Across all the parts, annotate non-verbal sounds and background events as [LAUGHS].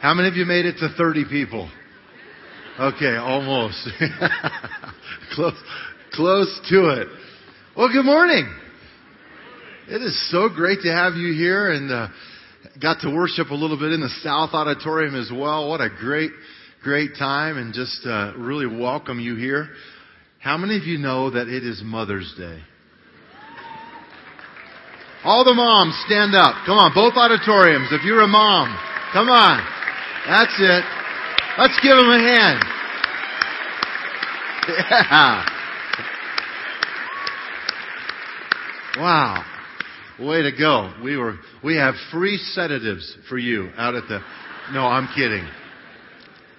How many of you made it to 30 people? Okay, almost. [LAUGHS] close, close to it. Well, good morning. It is so great to have you here and uh, got to worship a little bit in the South Auditorium as well. What a great, great time and just uh, really welcome you here. How many of you know that it is Mother's Day? All the moms, stand up. Come on, both auditoriums. If you're a mom, come on. That's it. Let's give them a hand. Yeah. Wow. Way to go. We were, we have free sedatives for you out at the, no, I'm kidding.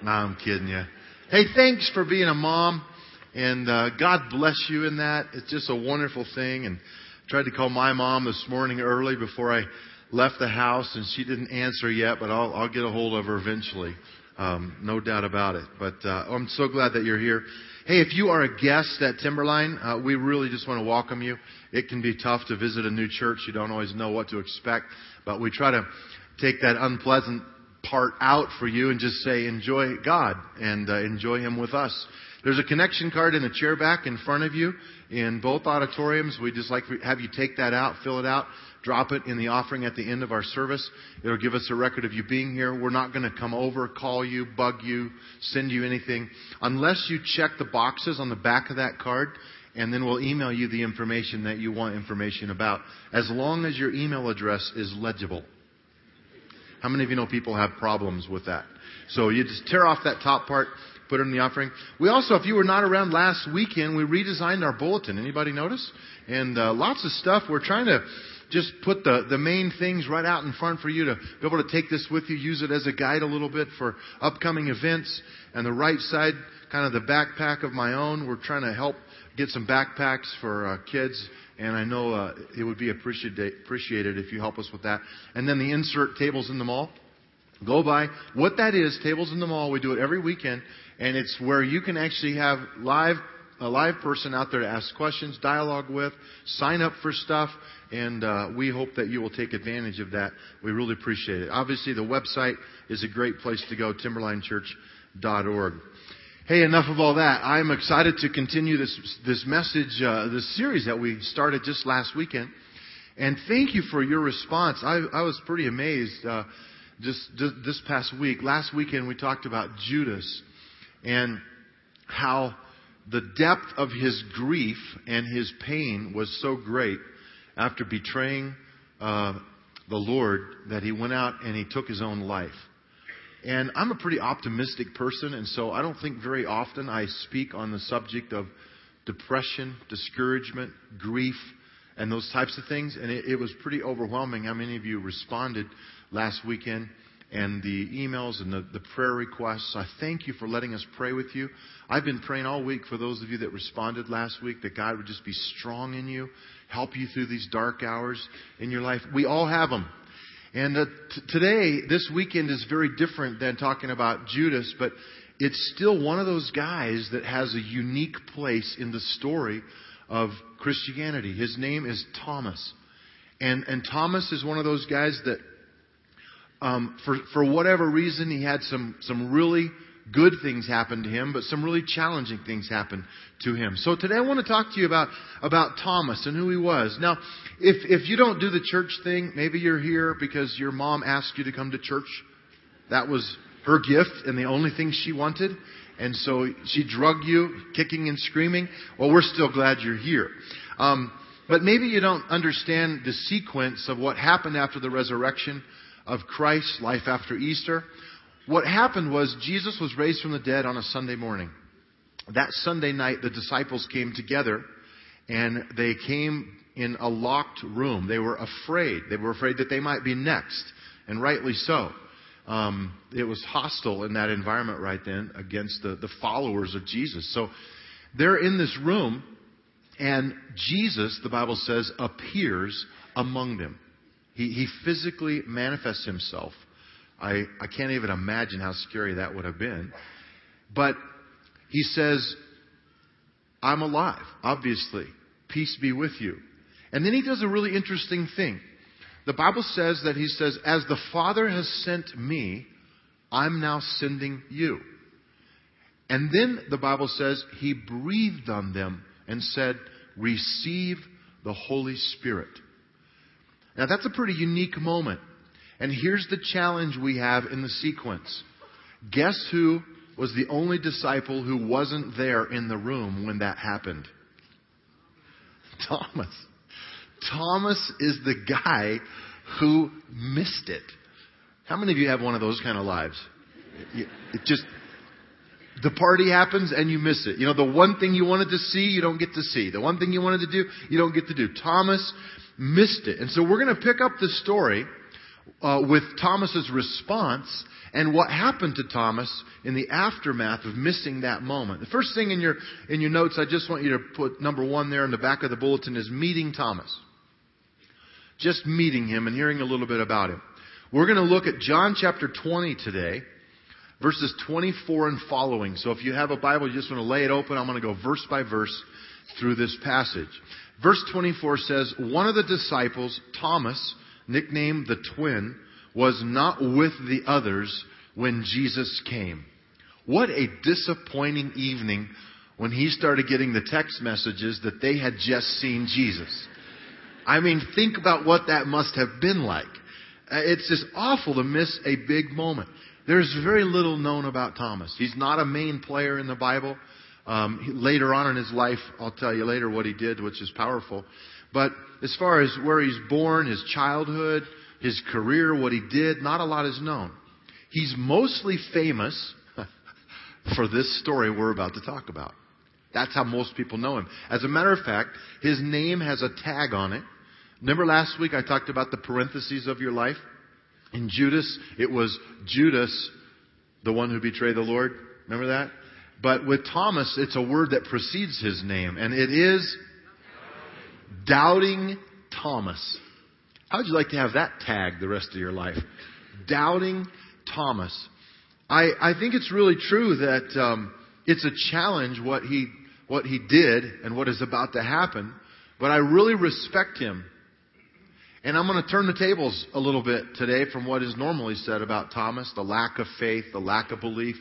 I'm kidding you. Hey, thanks for being a mom and, uh, God bless you in that. It's just a wonderful thing and tried to call my mom this morning early before I left the house and she didn't answer yet, but I'll, I'll get a hold of her eventually. Um, no doubt about it. But uh, I'm so glad that you're here. Hey, if you are a guest at Timberline, uh, we really just want to welcome you. It can be tough to visit a new church. You don't always know what to expect, but we try to take that unpleasant part out for you and just say, enjoy God and uh, enjoy Him with us. There's a connection card in the chair back in front of you in both auditoriums. We'd just like to have you take that out, fill it out, drop it in the offering at the end of our service. It'll give us a record of you being here. We're not going to come over, call you, bug you, send you anything unless you check the boxes on the back of that card and then we'll email you the information that you want information about as long as your email address is legible. How many of you know people have problems with that? So you just tear off that top part, put it in the offering. We also, if you were not around last weekend, we redesigned our bulletin. Anybody notice? And uh, lots of stuff. We're trying to just put the, the main things right out in front for you to be able to take this with you, use it as a guide a little bit for upcoming events. And the right side, kind of the backpack of my own. We're trying to help get some backpacks for uh, kids. And I know uh, it would be appreciated, appreciated if you help us with that. And then the insert tables in the mall. Go by. What that is, tables in the mall, we do it every weekend, and it's where you can actually have live a live person out there to ask questions, dialogue with, sign up for stuff, and uh, we hope that you will take advantage of that. We really appreciate it. Obviously, the website is a great place to go, timberlinechurch.org. Hey, enough of all that. I'm excited to continue this this message, uh, this series that we started just last weekend, and thank you for your response. I, I was pretty amazed. Uh, just, this past week, last weekend, we talked about Judas and how the depth of his grief and his pain was so great after betraying uh, the Lord that he went out and he took his own life. And I'm a pretty optimistic person, and so I don't think very often I speak on the subject of depression, discouragement, grief, and those types of things. And it, it was pretty overwhelming how many of you responded last weekend and the emails and the, the prayer requests. I thank you for letting us pray with you. I've been praying all week for those of you that responded last week that God would just be strong in you, help you through these dark hours in your life. We all have them. And uh, t- today, this weekend is very different than talking about Judas, but it's still one of those guys that has a unique place in the story of Christianity. His name is Thomas. And, and Thomas is one of those guys that um, for, for whatever reason, he had some, some really good things happen to him, but some really challenging things happened to him. So today I want to talk to you about, about Thomas and who he was. Now, if, if you don't do the church thing, maybe you're here because your mom asked you to come to church. That was her gift and the only thing she wanted. And so she drugged you, kicking and screaming. Well, we're still glad you're here. Um, but maybe you don't understand the sequence of what happened after the resurrection of Christ's life after Easter. What happened was Jesus was raised from the dead on a Sunday morning. That Sunday night, the disciples came together and they came in a locked room. They were afraid. They were afraid that they might be next, and rightly so. Um, it was hostile in that environment right then against the, the followers of Jesus. So they're in this room, and Jesus, the Bible says, appears among them. He, he physically manifests himself. I, I can't even imagine how scary that would have been. But he says, I'm alive, obviously. Peace be with you. And then he does a really interesting thing. The Bible says that he says, As the Father has sent me, I'm now sending you. And then the Bible says he breathed on them and said, Receive the Holy Spirit. Now that's a pretty unique moment. And here's the challenge we have in the sequence. Guess who was the only disciple who wasn't there in the room when that happened? [LAUGHS] Thomas. Thomas is the guy who missed it. How many of you have one of those kind of lives? It just, the party happens and you miss it. You know, the one thing you wanted to see, you don't get to see. The one thing you wanted to do, you don't get to do. Thomas missed it. And so we're going to pick up the story uh, with Thomas's response and what happened to Thomas in the aftermath of missing that moment. The first thing in your in your notes, I just want you to put number one there in the back of the bulletin is meeting Thomas. Just meeting him and hearing a little bit about him. We're going to look at John chapter 20 today, verses 24 and following. So if you have a Bible, you just want to lay it open. I'm going to go verse by verse through this passage. Verse 24 says, One of the disciples, Thomas, nicknamed the twin, was not with the others when Jesus came. What a disappointing evening when he started getting the text messages that they had just seen Jesus. I mean, think about what that must have been like. Uh, it's just awful to miss a big moment. There's very little known about Thomas. He's not a main player in the Bible. Um, later on in his life, I'll tell you later what he did, which is powerful. But as far as where he's born, his childhood, his career, what he did, not a lot is known. He's mostly famous [LAUGHS] for this story we're about to talk about. That's how most people know him. As a matter of fact, his name has a tag on it Remember last week I talked about the parentheses of your life? In Judas, it was Judas, the one who betrayed the Lord. Remember that? But with Thomas, it's a word that precedes his name, and it is Doubting Thomas. How would you like to have that tag the rest of your life? Doubting Thomas. I, I think it's really true that um, it's a challenge what he what he did and what is about to happen, but I really respect him and I'm going to turn the tables a little bit today from what is normally said about Thomas, the lack of faith, the lack of belief.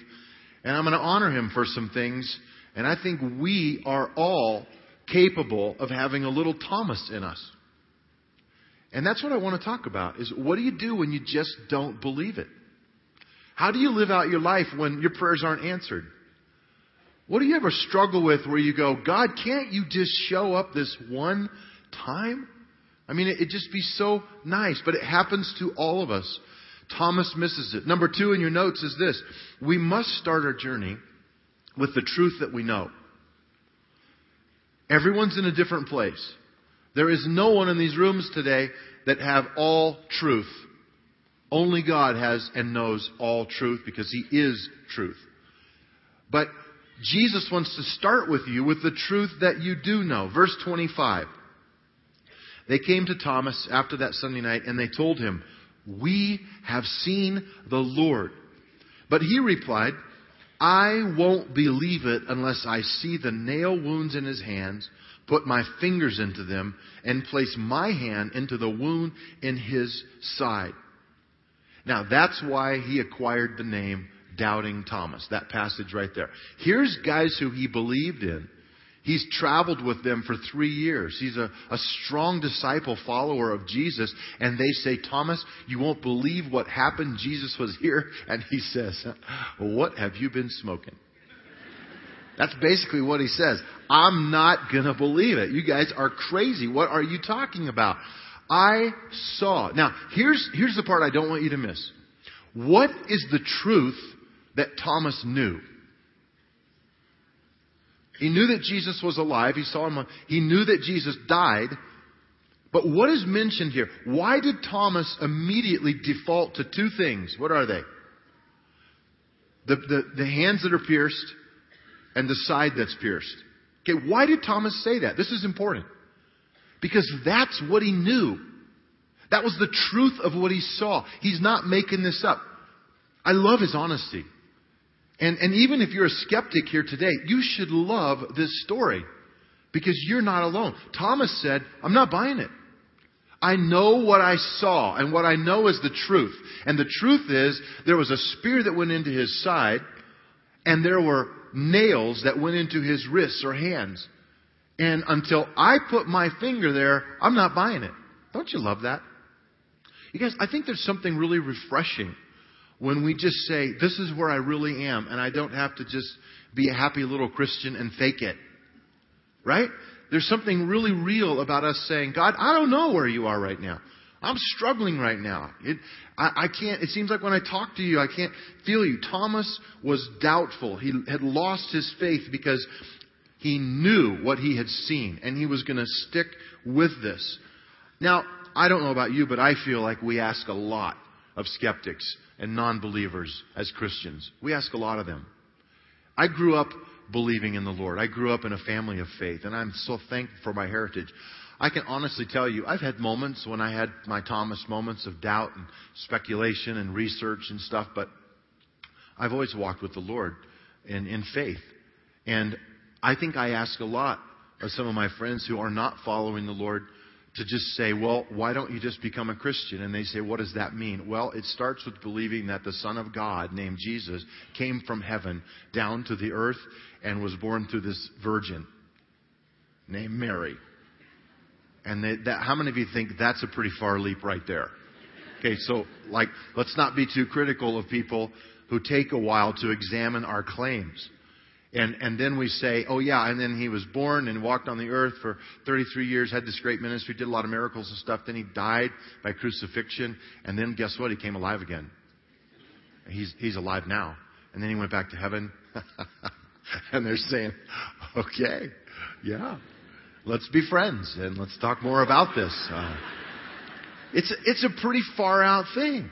And I'm going to honor him for some things. And I think we are all capable of having a little Thomas in us. And that's what I want to talk about is what do you do when you just don't believe it? How do you live out your life when your prayers aren't answered? What do you ever struggle with where you go, God, can't you just show up this one time? I mean, it'd just be so nice, but it happens to all of us. Thomas misses it. Number two in your notes is this. We must start our journey with the truth that we know. Everyone's in a different place. There is no one in these rooms today that have all truth. Only God has and knows all truth because He is truth. But Jesus wants to start with you with the truth that you do know. Verse 25. They came to Thomas after that Sunday night and they told him, We have seen the Lord. But he replied, I won't believe it unless I see the nail wounds in his hands, put my fingers into them, and place my hand into the wound in his side. Now that's why he acquired the name Doubting Thomas. That passage right there. Here's guys who he believed in He's traveled with them for three years. He's a, a strong disciple, follower of Jesus. And they say, Thomas, you won't believe what happened. Jesus was here. And he says, What have you been smoking? That's basically what he says. I'm not going to believe it. You guys are crazy. What are you talking about? I saw. Now, here's, here's the part I don't want you to miss. What is the truth that Thomas knew? He knew that Jesus was alive. He saw him. He knew that Jesus died. But what is mentioned here? Why did Thomas immediately default to two things? What are they? The, the, the hands that are pierced and the side that's pierced. Okay, why did Thomas say that? This is important. Because that's what he knew. That was the truth of what he saw. He's not making this up. I love his honesty. And, and even if you're a skeptic here today, you should love this story because you're not alone. Thomas said, I'm not buying it. I know what I saw, and what I know is the truth. And the truth is, there was a spear that went into his side, and there were nails that went into his wrists or hands. And until I put my finger there, I'm not buying it. Don't you love that? You guys, I think there's something really refreshing when we just say, this is where I really am, and I don't have to just be a happy little Christian and fake it. Right? There's something really real about us saying, God, I don't know where you are right now. I'm struggling right now. It, I, I can't, it seems like when I talk to you, I can't feel you. Thomas was doubtful. He had lost his faith because he knew what he had seen and he was going to stick with this. Now, I don't know about you, but I feel like we ask a lot of skeptics and non-believers as Christians. We ask a lot of them. I grew up believing in the Lord. I grew up in a family of faith, and I'm so thankful for my heritage. I can honestly tell you, I've had moments when I had my Thomas moments of doubt and speculation and research and stuff, but I've always walked with the Lord in, in faith. And I think I ask a lot of some of my friends who are not following the Lord to just say, well, why don't you just become a Christian? And they say, what does that mean? Well, it starts with believing that the Son of God, named Jesus, came from heaven down to the earth and was born through this virgin named Mary. And they, that, how many of you think that's a pretty far leap right there? Okay, so like, let's not be too critical of people who take a while to examine our claims. And, and then we say, oh yeah, and then he was born and walked on the earth for 33 years, had this great ministry, did a lot of miracles and stuff. Then he died by crucifixion. And then guess what? He came alive again. He's, he's alive now. And then he went back to heaven. [LAUGHS] and they're saying, okay, yeah, let's be friends and let's talk more about this. Uh, it's, it's a pretty far out thing.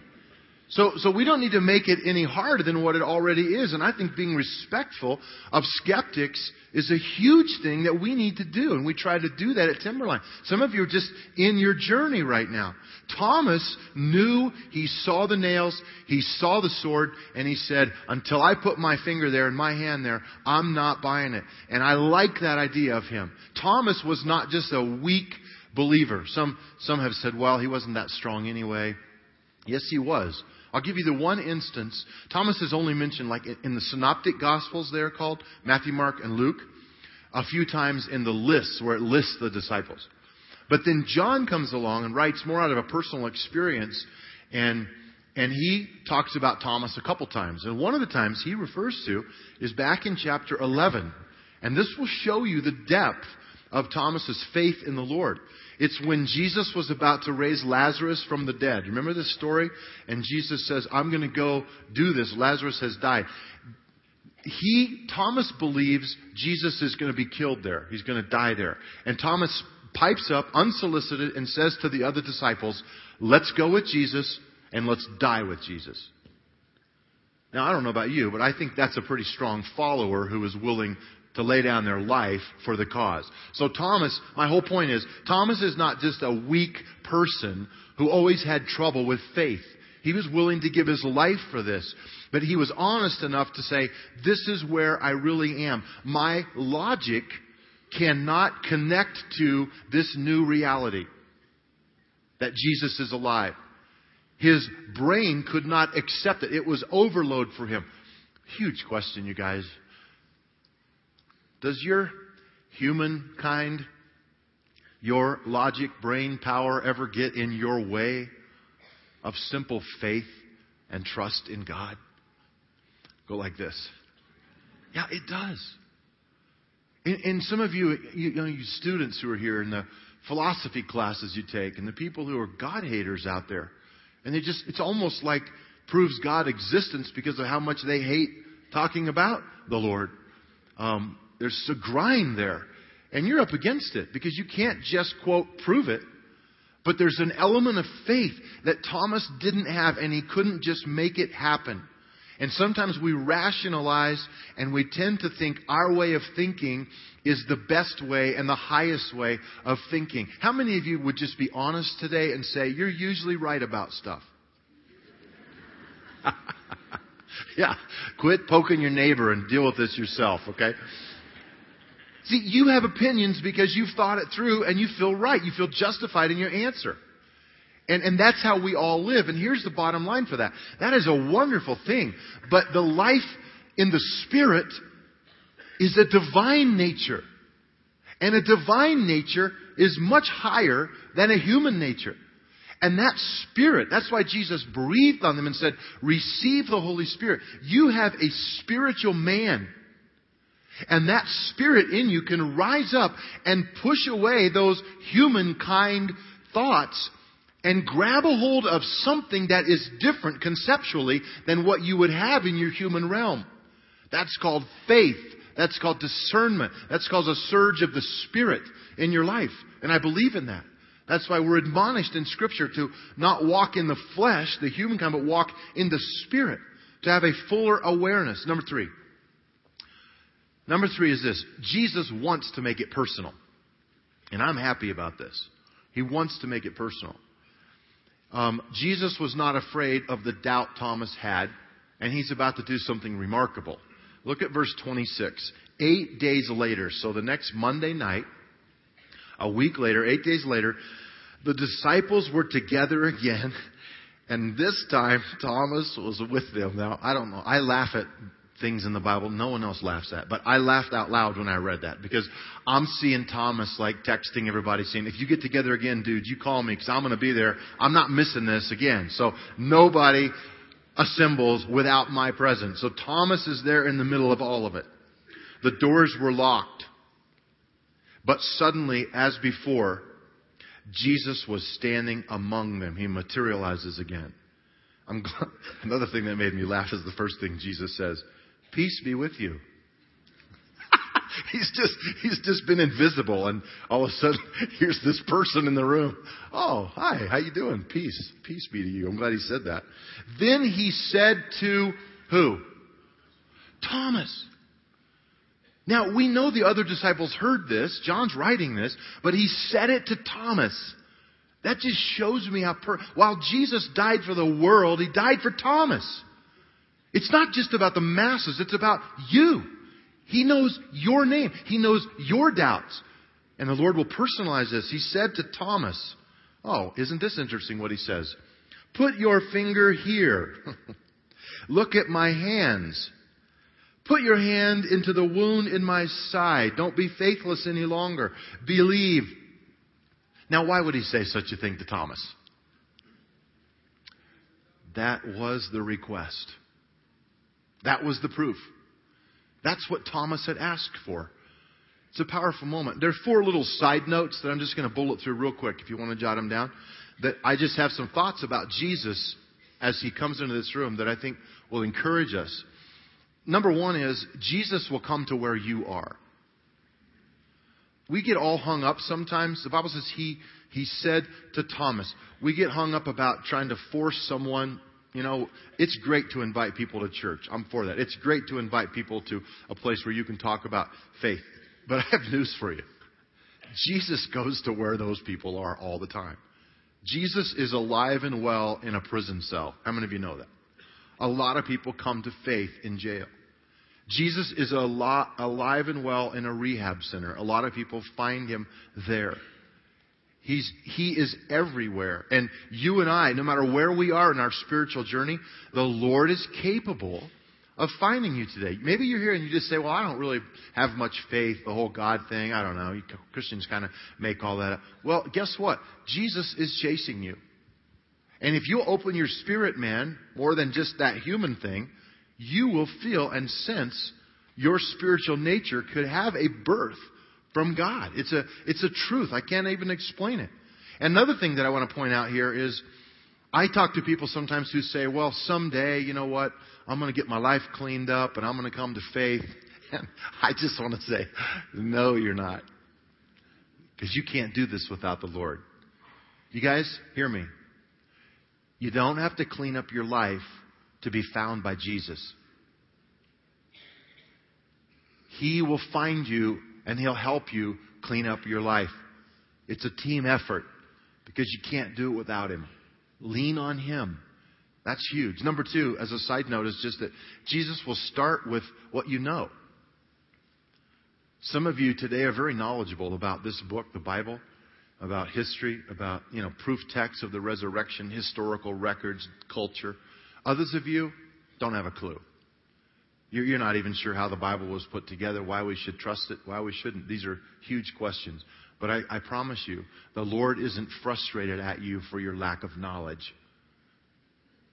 So, so we don't need to make it any harder than what it already is. And I think being respectful of skeptics is a huge thing that we need to do. And we try to do that at Timberline. Some of you are just in your journey right now. Thomas knew he saw the nails, he saw the sword, and he said, until I put my finger there and my hand there, I'm not buying it. And I like that idea of him. Thomas was not just a weak believer. Some, some have said, well, he wasn't that strong anyway. Yes, he was. I'll give you the one instance. Thomas is only mentioned like in the synoptic gospels they're called, Matthew, Mark, and Luke, a few times in the lists where it lists the disciples. But then John comes along and writes more out of a personal experience and and he talks about Thomas a couple times. And one of the times he refers to is back in chapter 11. And this will show you the depth of Thomas's faith in the Lord. It's when Jesus was about to raise Lazarus from the dead. Remember this story? And Jesus says, I'm going to go do this. Lazarus has died. He, Thomas believes Jesus is going to be killed there. He's going to die there. And Thomas pipes up unsolicited and says to the other disciples, let's go with Jesus and let's die with Jesus. Now, I don't know about you, but I think that's a pretty strong follower who is willing to lay down their life for the cause. So Thomas, my whole point is, Thomas is not just a weak person who always had trouble with faith. He was willing to give his life for this. But he was honest enough to say, this is where I really am. My logic cannot connect to this new reality that Jesus is alive. His brain could not accept it. It was overload for him. Huge question, you guys. Does your humankind, your logic, brain power ever get in your way of simple faith and trust in God? Go like this. Yeah, it does. And, some of you, you, you, know, you students who are here in the philosophy classes you take, and the people who are God haters out there, and they just, it's almost like proves God existence because of how much they hate talking about the Lord. Um, there's a grind there. And you're up against it because you can't just, quote, prove it. But there's an element of faith that Thomas didn't have and he couldn't just make it happen. And sometimes we rationalize and we tend to think our way of thinking is the best way and the highest way of thinking. How many of you would just be honest today and say, you're usually right about stuff? [LAUGHS] yeah. Quit poking your neighbor and deal with this yourself, okay? See, you have opinions because you've thought it through and you feel right. You feel justified in your answer. And, and that's how we all live. And here's the bottom line for that. That is a wonderful thing. But the life in the Spirit is a divine nature. And a divine nature is much higher than a human nature. And that Spirit, that's why Jesus breathed on them and said, receive the Holy Spirit. You have a spiritual man. And that Spirit in you can rise up and push away those humankind thoughts and grab a hold of something that is different conceptually than what you would have in your human realm. That's called faith. That's called discernment. That's called a surge of the Spirit in your life. And I believe in that. That's why we're admonished in Scripture to not walk in the flesh, the human kind, but walk in the Spirit. To have a fuller awareness. Number three. Number three is this. Jesus wants to make it personal. And I'm happy about this. He wants to make it personal. Um, Jesus was not afraid of the doubt Thomas had, and he's about to do something remarkable. Look at verse 26. Eight days later, so the next Monday night, a week later, eight days later, the disciples were together again, and this time Thomas was with them. Now, I don't know. I laugh at things in the Bible no one else laughs at. But I laughed out loud when I read that because I'm seeing Thomas like texting everybody saying, if you get together again, dude, you call me because I'm going to be there. I'm not missing this again. So nobody assembles without my presence. So Thomas is there in the middle of all of it. The doors were locked. But suddenly, as before, Jesus was standing among them. He materializes again. I'm glad, [LAUGHS] another thing that made me laugh is the first thing Jesus says. Peace be with you. [LAUGHS] he's just he's just been invisible and all of a sudden [LAUGHS] here's this person in the room. Oh, hi, how you doing? Peace. Peace be to you. I'm glad he said that. Then he said to who? Thomas. Now, we know the other disciples heard this. John's writing this, but he said it to Thomas. That just shows me how per- while Jesus died for the world, he died for Thomas. It's not just about the masses, it's about you. He knows your name. He knows your doubts. And the Lord will personalize this. He said to Thomas, Oh, isn't this interesting what he says? Put your finger here. [LAUGHS] Look at my hands. Put your hand into the wound in my side. Don't be faithless any longer. Believe. Now, why would he say such a thing to Thomas? That was the request. That was the proof. That's what Thomas had asked for. It's a powerful moment. There are four little side notes that I'm just going to bullet through real quick if you want to jot them down. That I just have some thoughts about Jesus as he comes into this room that I think will encourage us. Number one is Jesus will come to where you are. We get all hung up sometimes. The Bible says he, he said to Thomas, we get hung up about trying to force someone you know, it's great to invite people to church. I'm for that. It's great to invite people to a place where you can talk about faith. But [LAUGHS] I have news for you. Jesus goes to where those people are all the time. Jesus is alive and well in a prison cell. How many of you know that? A lot of people come to faith in jail. Jesus is a lot, alive and well in a rehab center. A lot of people find him there. He's, he is everywhere. And you and I, no matter where we are in our spiritual journey, the Lord is capable of finding you today. Maybe you're here and you just say, well, I don't really have much faith, the whole God thing. I don't know. Christians kind of make all that up. Well, guess what? Jesus is chasing you. And if you open your spirit, man, more than just that human thing, you will feel and sense your spiritual nature could have a birth from God. It's a, it's a truth. I can't even explain it. Another thing that I want to point out here is I talk to people sometimes who say, well, someday, you know what, I'm going to get my life cleaned up and I'm going to come to faith. [LAUGHS] And I just want to say, no, you're not. Because you can't do this without the Lord. You guys, hear me. You don't have to clean up your life to be found by Jesus. He will find you and He'll help you clean up your life. It's a team effort because you can't do it without Him. Lean on Him. That's huge. Number two, as a side note, is just that Jesus will start with what you know. Some of you today are very knowledgeable about this book, the Bible. about history, about, you know, proof texts of the resurrection, historical records, culture. Others of you don't have a clue. You're not even sure how the Bible was put together, why we should trust it, why we shouldn't. These are huge questions. But I, I promise you, the Lord isn't frustrated at you for your lack of knowledge.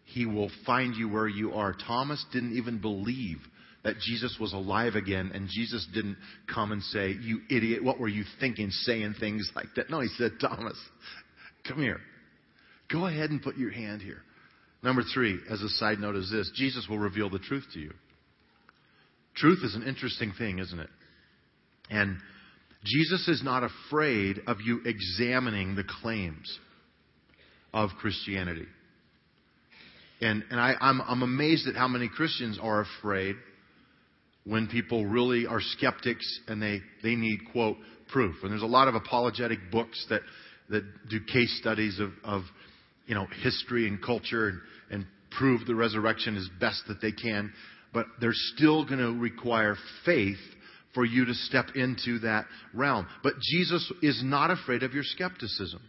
He will find you where you are. Thomas didn't even believe that Jesus was alive again, and Jesus didn't come and say, You idiot, what were you thinking saying things like that? No, he said, Thomas, come here. Go ahead and put your hand here. Number three, as a side note, is this Jesus will reveal the truth to you. Truth is an interesting thing, isn't it? And Jesus is not afraid of you examining the claims of Christianity. And, and I, I'm, I'm amazed at how many Christians are afraid when people really are skeptics and they, they need, quote, proof. And there's a lot of apologetic books that, that do case studies of, of you know, history and culture and, and prove the resurrection as best that they can. But they're still going to require faith for you to step into that realm. But Jesus is not afraid of your skepticism.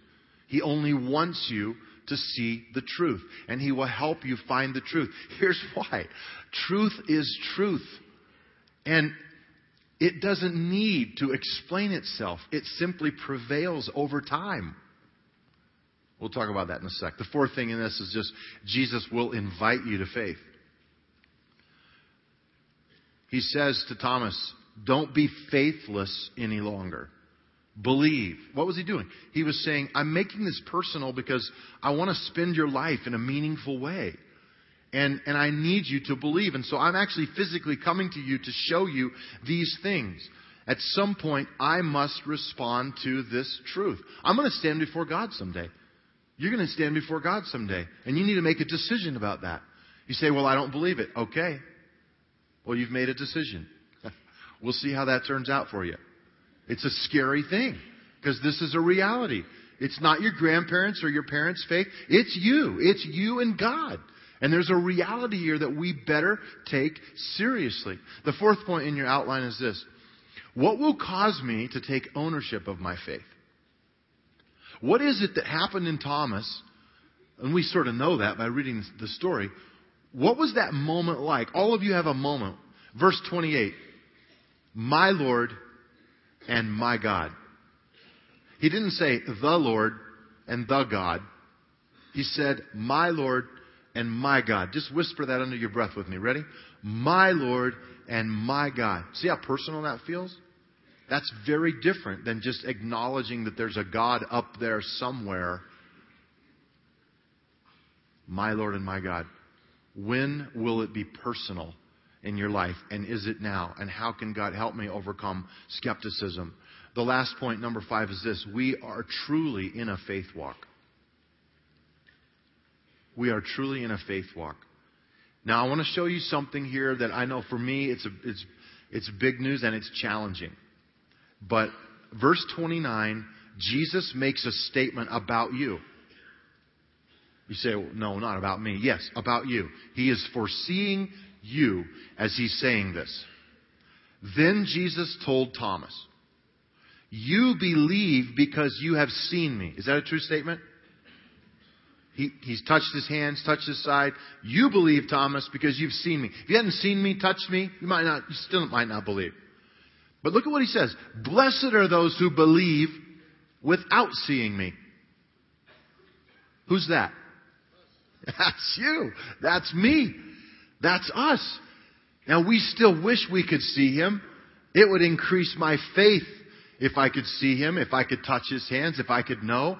He only wants you to see the truth. And He will help you find the truth. [LAUGHS] Here's why. Truth is truth. And it doesn't need to explain itself. It simply prevails over time. We'll talk about that in a sec. The fourth thing in this is just Jesus will invite you to faith. He says to Thomas, Don't be faithless any longer. Believe. What was he doing? He was saying, I'm making this personal because I want to spend your life in a meaningful way. And, and I need you to believe. And so I'm actually physically coming to you to show you these things. At some point, I must respond to this truth. I'm going to stand before God someday. You're going to stand before God someday. And you need to make a decision about that. You say, Well, I don't believe it. Okay. Well, you've made a decision. [LAUGHS] we'll see how that turns out for you. It's a scary thing because this is a reality. It's not your grandparents or your parents' faith. It's you. It's you and God. And there's a reality here that we better take seriously. The fourth point in your outline is this. What will cause me to take ownership of my faith? What is it that happened in Thomas? And we sort of know that by reading the story. What was that moment like? All of you have a moment. Verse 28. My Lord and my God. He didn't say the Lord and the God. He said, my Lord and my God. Just whisper that under your breath with me. Ready? My Lord and my God. See how personal that feels? That's very different than just acknowledging that there's a God up there somewhere. My Lord and my God. When will it be personal in your life? And is it now? And how can God help me overcome skepticism? The last point, number five, is this. We are truly in a faith walk. We are truly in a faith walk. Now, I want to show you something here that I know for me it's, a, it's, it's big news and it's challenging. But verse 29, Jesus makes a statement about you. You say, well, no, not about me. Yes, about you. He is foreseeing you as he's saying this. Then Jesus told Thomas, You believe because you have seen me. Is that a true statement? He, he's touched his hands, touched his side. You believe, Thomas, because you've seen me. If you hadn't seen me, touched me, you might not, you still might not believe. But look at what he says. Blessed are those who believe without seeing me. Who's that? That's you. That's me. That's us. Now we still wish we could see him. It would increase my faith if I could see him, if I could touch his hands, if I could know.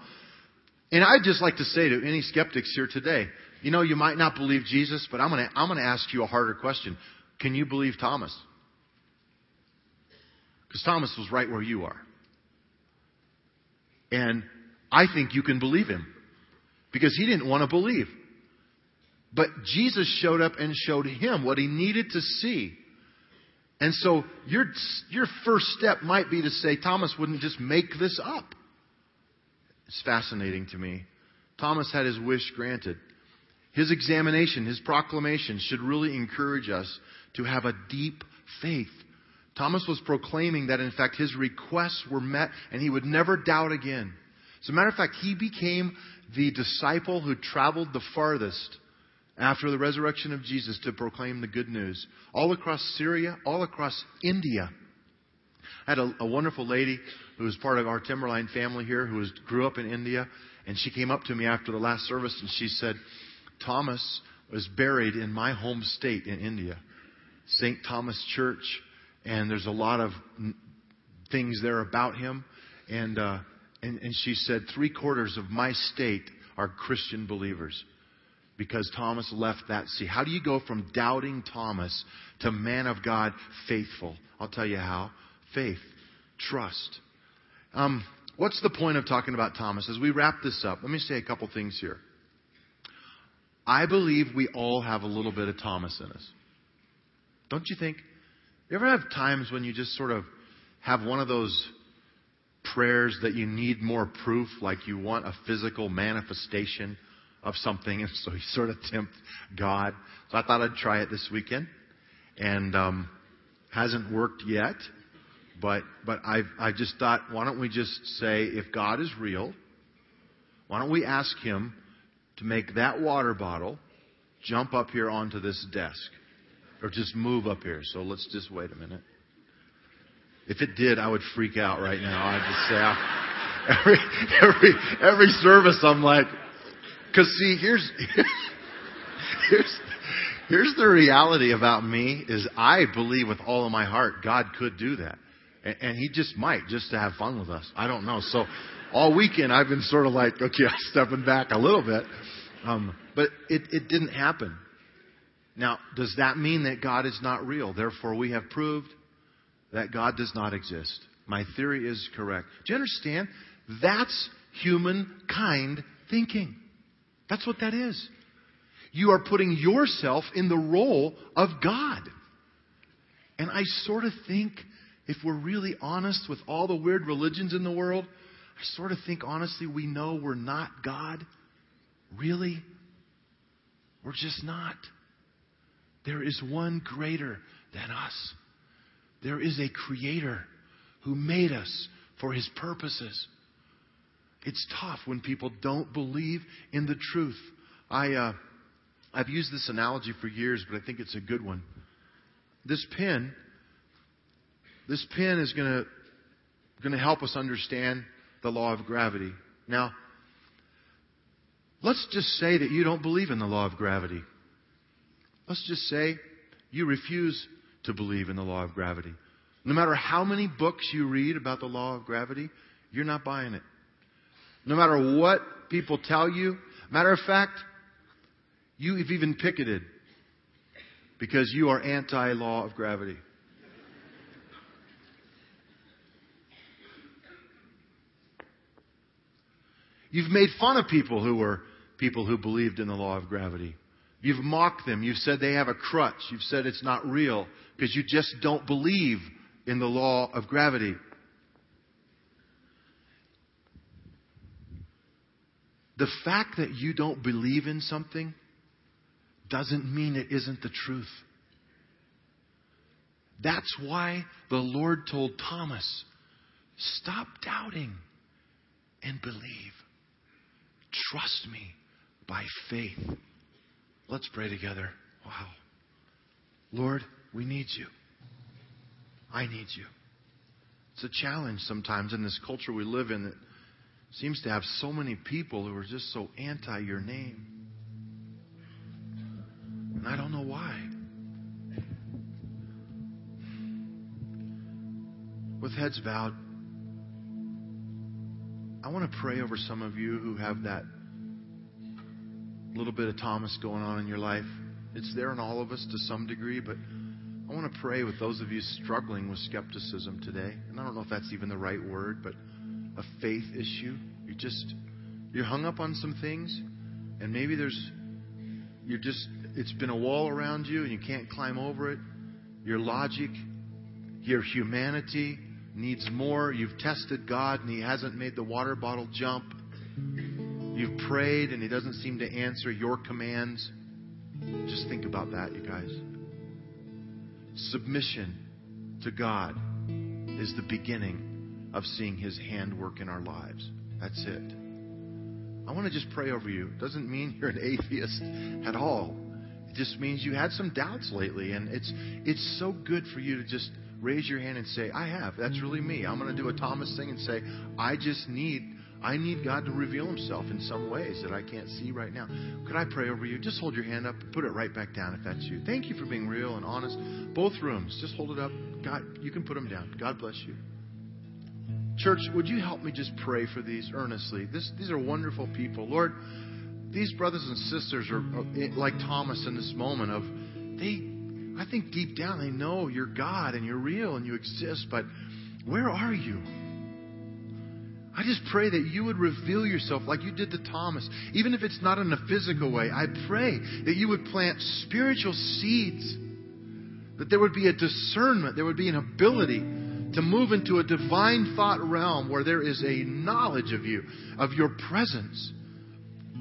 And I'd just like to say to any skeptics here today, you know, you might not believe Jesus, but I'm going to, I'm going to ask you a harder question. Can you believe Thomas? Because Thomas was right where you are. And I think you can believe him because he didn't want to believe. But Jesus showed up and showed him what he needed to see. And so your, your first step might be to say, Thomas wouldn't just make this up. It's fascinating to me. Thomas had his wish granted. His examination, his proclamation should really encourage us to have a deep faith. Thomas was proclaiming that, in fact, his requests were met and he would never doubt again. As a matter of fact, he became the disciple who traveled the farthest after the resurrection of Jesus to proclaim the good news. All across Syria, all across India. I had a, a wonderful lady who was part of our Timberline family here who was, grew up in India. And she came up to me after the last service and she said, Thomas was buried in my home state in India, St. Thomas Church. And there's a lot of things there about him. And, uh, and, and she said, three quarters of my state are Christian believers because Thomas left that sea. How do you go from doubting Thomas to man of God faithful? I'll tell you how. Faith, trust. Um, what's the point of talking about Thomas? As we wrap this up, let me say a couple things here. I believe we all have a little bit of Thomas in us. Don't you think? You ever have times when you just sort of have one of those prayers that you need more proof, like you want a physical manifestation of something, and so you sort of tempt God. So I thought I'd try it this weekend, and um, hasn't worked yet. But but I I just thought, why don't we just say, if God is real, why don't we ask Him to make that water bottle jump up here onto this desk, or just move up here? So let's just wait a minute. If it did, I would freak out right now. I'd just say, I, [LAUGHS] every every every service, I'm like, because see, here's [LAUGHS] here's here's the reality about me is I believe with all of my heart God could do that, and, and He just might just to have fun with us. I don't know. So all weekend I've been sort of like, okay, [LAUGHS] I'm stepping back a little bit, um, but it it didn't happen. Now, does that mean that God is not real? Therefore, we have proved that God does not exist. My theory is correct. Do you understand? That's humankind thinking. That's what that is. You are putting yourself in the role of God. And I sort of think, if we're really honest with all the weird religions in the world, I sort of think honestly we know we're not God. Really? We're just not. There is one greater than us. There is a creator who made us for his purposes. It's tough when people don't believe in the truth. I, uh, I've used this analogy for years, but I think it's a good one. This pen, this pen is going to going to help us understand the law of gravity. Now, let's just say that you don't believe in the law of gravity. Let's just say you refuse to believe in the law of gravity. No matter how many books you read about the law of gravity, you're not buying it. No matter what people tell you, matter of fact, you have even picketed because you are anti law of gravity. You've made fun of people who were people who believed in the law of gravity. You've mocked them. You've said they have a crutch. You've said it's not real because you just don't believe in the law of gravity. The fact that you don't believe in something doesn't mean it isn't the truth. That's why the Lord told Thomas, stop doubting and believe. Trust me by faith. Let's pray together. Wow. Lord, we need you. I need you. It's a challenge sometimes in this culture we live in that seems to have so many people who are just so anti your name. And I don't know why. With heads bowed, I want to pray over some of you who have that little bit of Thomas going on in your life. It's there in all of us to some degree, but I want to pray with those of you struggling with skepticism today. And I don't know if that's even the right word, but a faith issue. You're just, you're hung up on some things, and maybe there's, you're just, it's been a wall around you and you can't climb over it. Your logic, your humanity needs more. You've tested God and He hasn't made the water bottle jump. You've prayed and He doesn't seem to answer your commands. Just think about that, you guys. Submission to God is the beginning of seeing His hand work in our lives. That's it. I want to just pray over you. It doesn't mean you're an [LAUGHS] atheist at all. It just means you had some doubts lately, and it's it's so good for you to just raise your hand and say, "I have." That's really me. I'm going to do a Thomas thing and say, "I just need." I need God to reveal Himself in some ways that I can't see right now. Could I pray over you? Just hold your hand up. Put it right back down if that's you. Thank you for being real and honest. Both rooms. Just hold it up. God, you can put them down. God bless you. Church, would you help me just pray for these earnestly? This, these are wonderful people. Lord, these brothers and sisters are, uh, are like Thomas in this moment of they I think deep down they know you're God and you're real and you exist, but where are you? I just pray that you would reveal yourself like you did to Thomas. Even if it's not in a physical way, I pray that you would plant spiritual seeds. That there would be a discernment, there would be an ability to move into a divine thought realm where there is a knowledge of you, of your presence.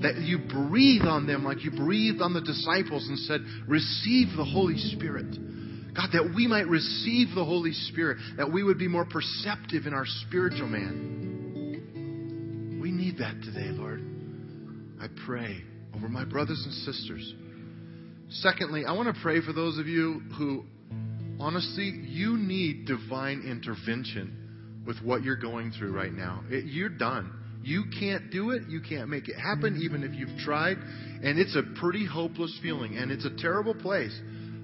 That you breathe on them like you breathed on the disciples and said, Receive the Holy Spirit. God, that we might receive the Holy Spirit, that we would be more perceptive in our spiritual man. We need that today, Lord. I pray over my brothers and sisters. Secondly, I want to pray for those of you who honestly, you need divine intervention with what you're going through right now. It, you're done. You can't do it. You can't make it happen, even if you've tried. And it's a pretty hopeless feeling, and it's a terrible place.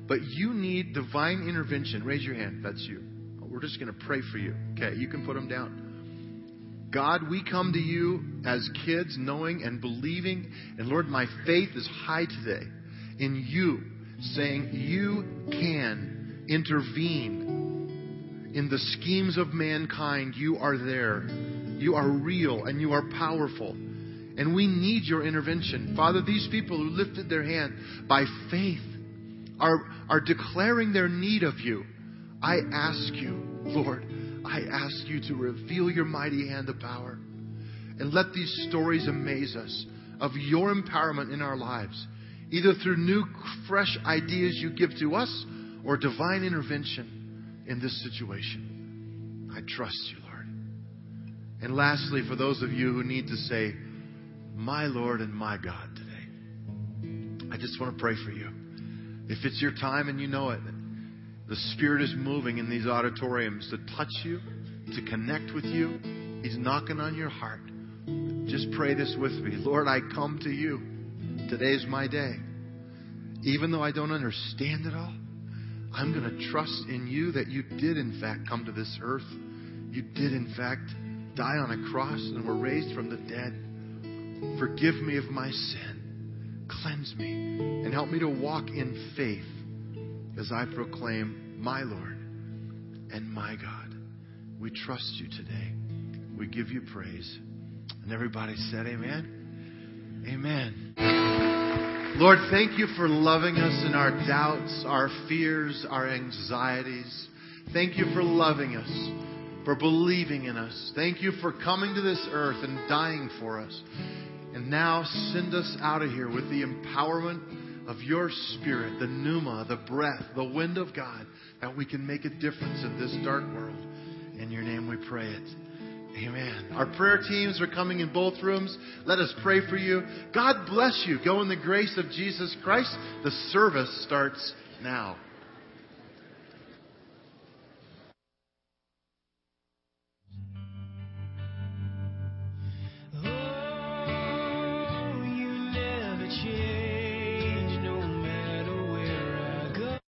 But you need divine intervention. Raise your hand. That's you. We're just going to pray for you. Okay, you can put them down. God, we come to you as kids, knowing and believing. And Lord, my faith is high today in you, saying you can intervene in the schemes of mankind. You are there. You are real and you are powerful. And we need your intervention. Father, these people who lifted their hand by faith are, are declaring their need of you. I ask you, Lord, I ask you to reveal your mighty hand of power. And let these stories amaze us of your empowerment in our lives, either through new, fresh ideas you give to us or divine intervention in this situation. I trust you, Lord. And lastly, for those of you who need to say, My Lord and my God today, I just want to pray for you. If it's your time and you know it, the Spirit is moving in these auditoriums to touch you, to connect with you. He's knocking on your heart. Just pray this with me. Lord, I come to you. Today's my day. Even though I don't understand it all, I'm going to trust in you that you did, in fact, come to this earth. You did, in fact, die on a cross and were raised from the dead. Forgive me of my sin. Cleanse me and help me to walk in faith as I proclaim my Lord and my God. We trust you today. We give you praise. And everybody said, Amen. Amen. Lord, thank you for loving us in our doubts, our fears, our anxieties. Thank you for loving us, for believing in us. Thank you for coming to this earth and dying for us. And now send us out of here with the empowerment of your spirit, the pneuma, the breath, the wind of God, that we can make a difference in this dark world. In your name we pray it. Amen. Our prayer teams are coming in both rooms. Let us pray for you. God bless you. Go in the grace of Jesus Christ. The service starts now.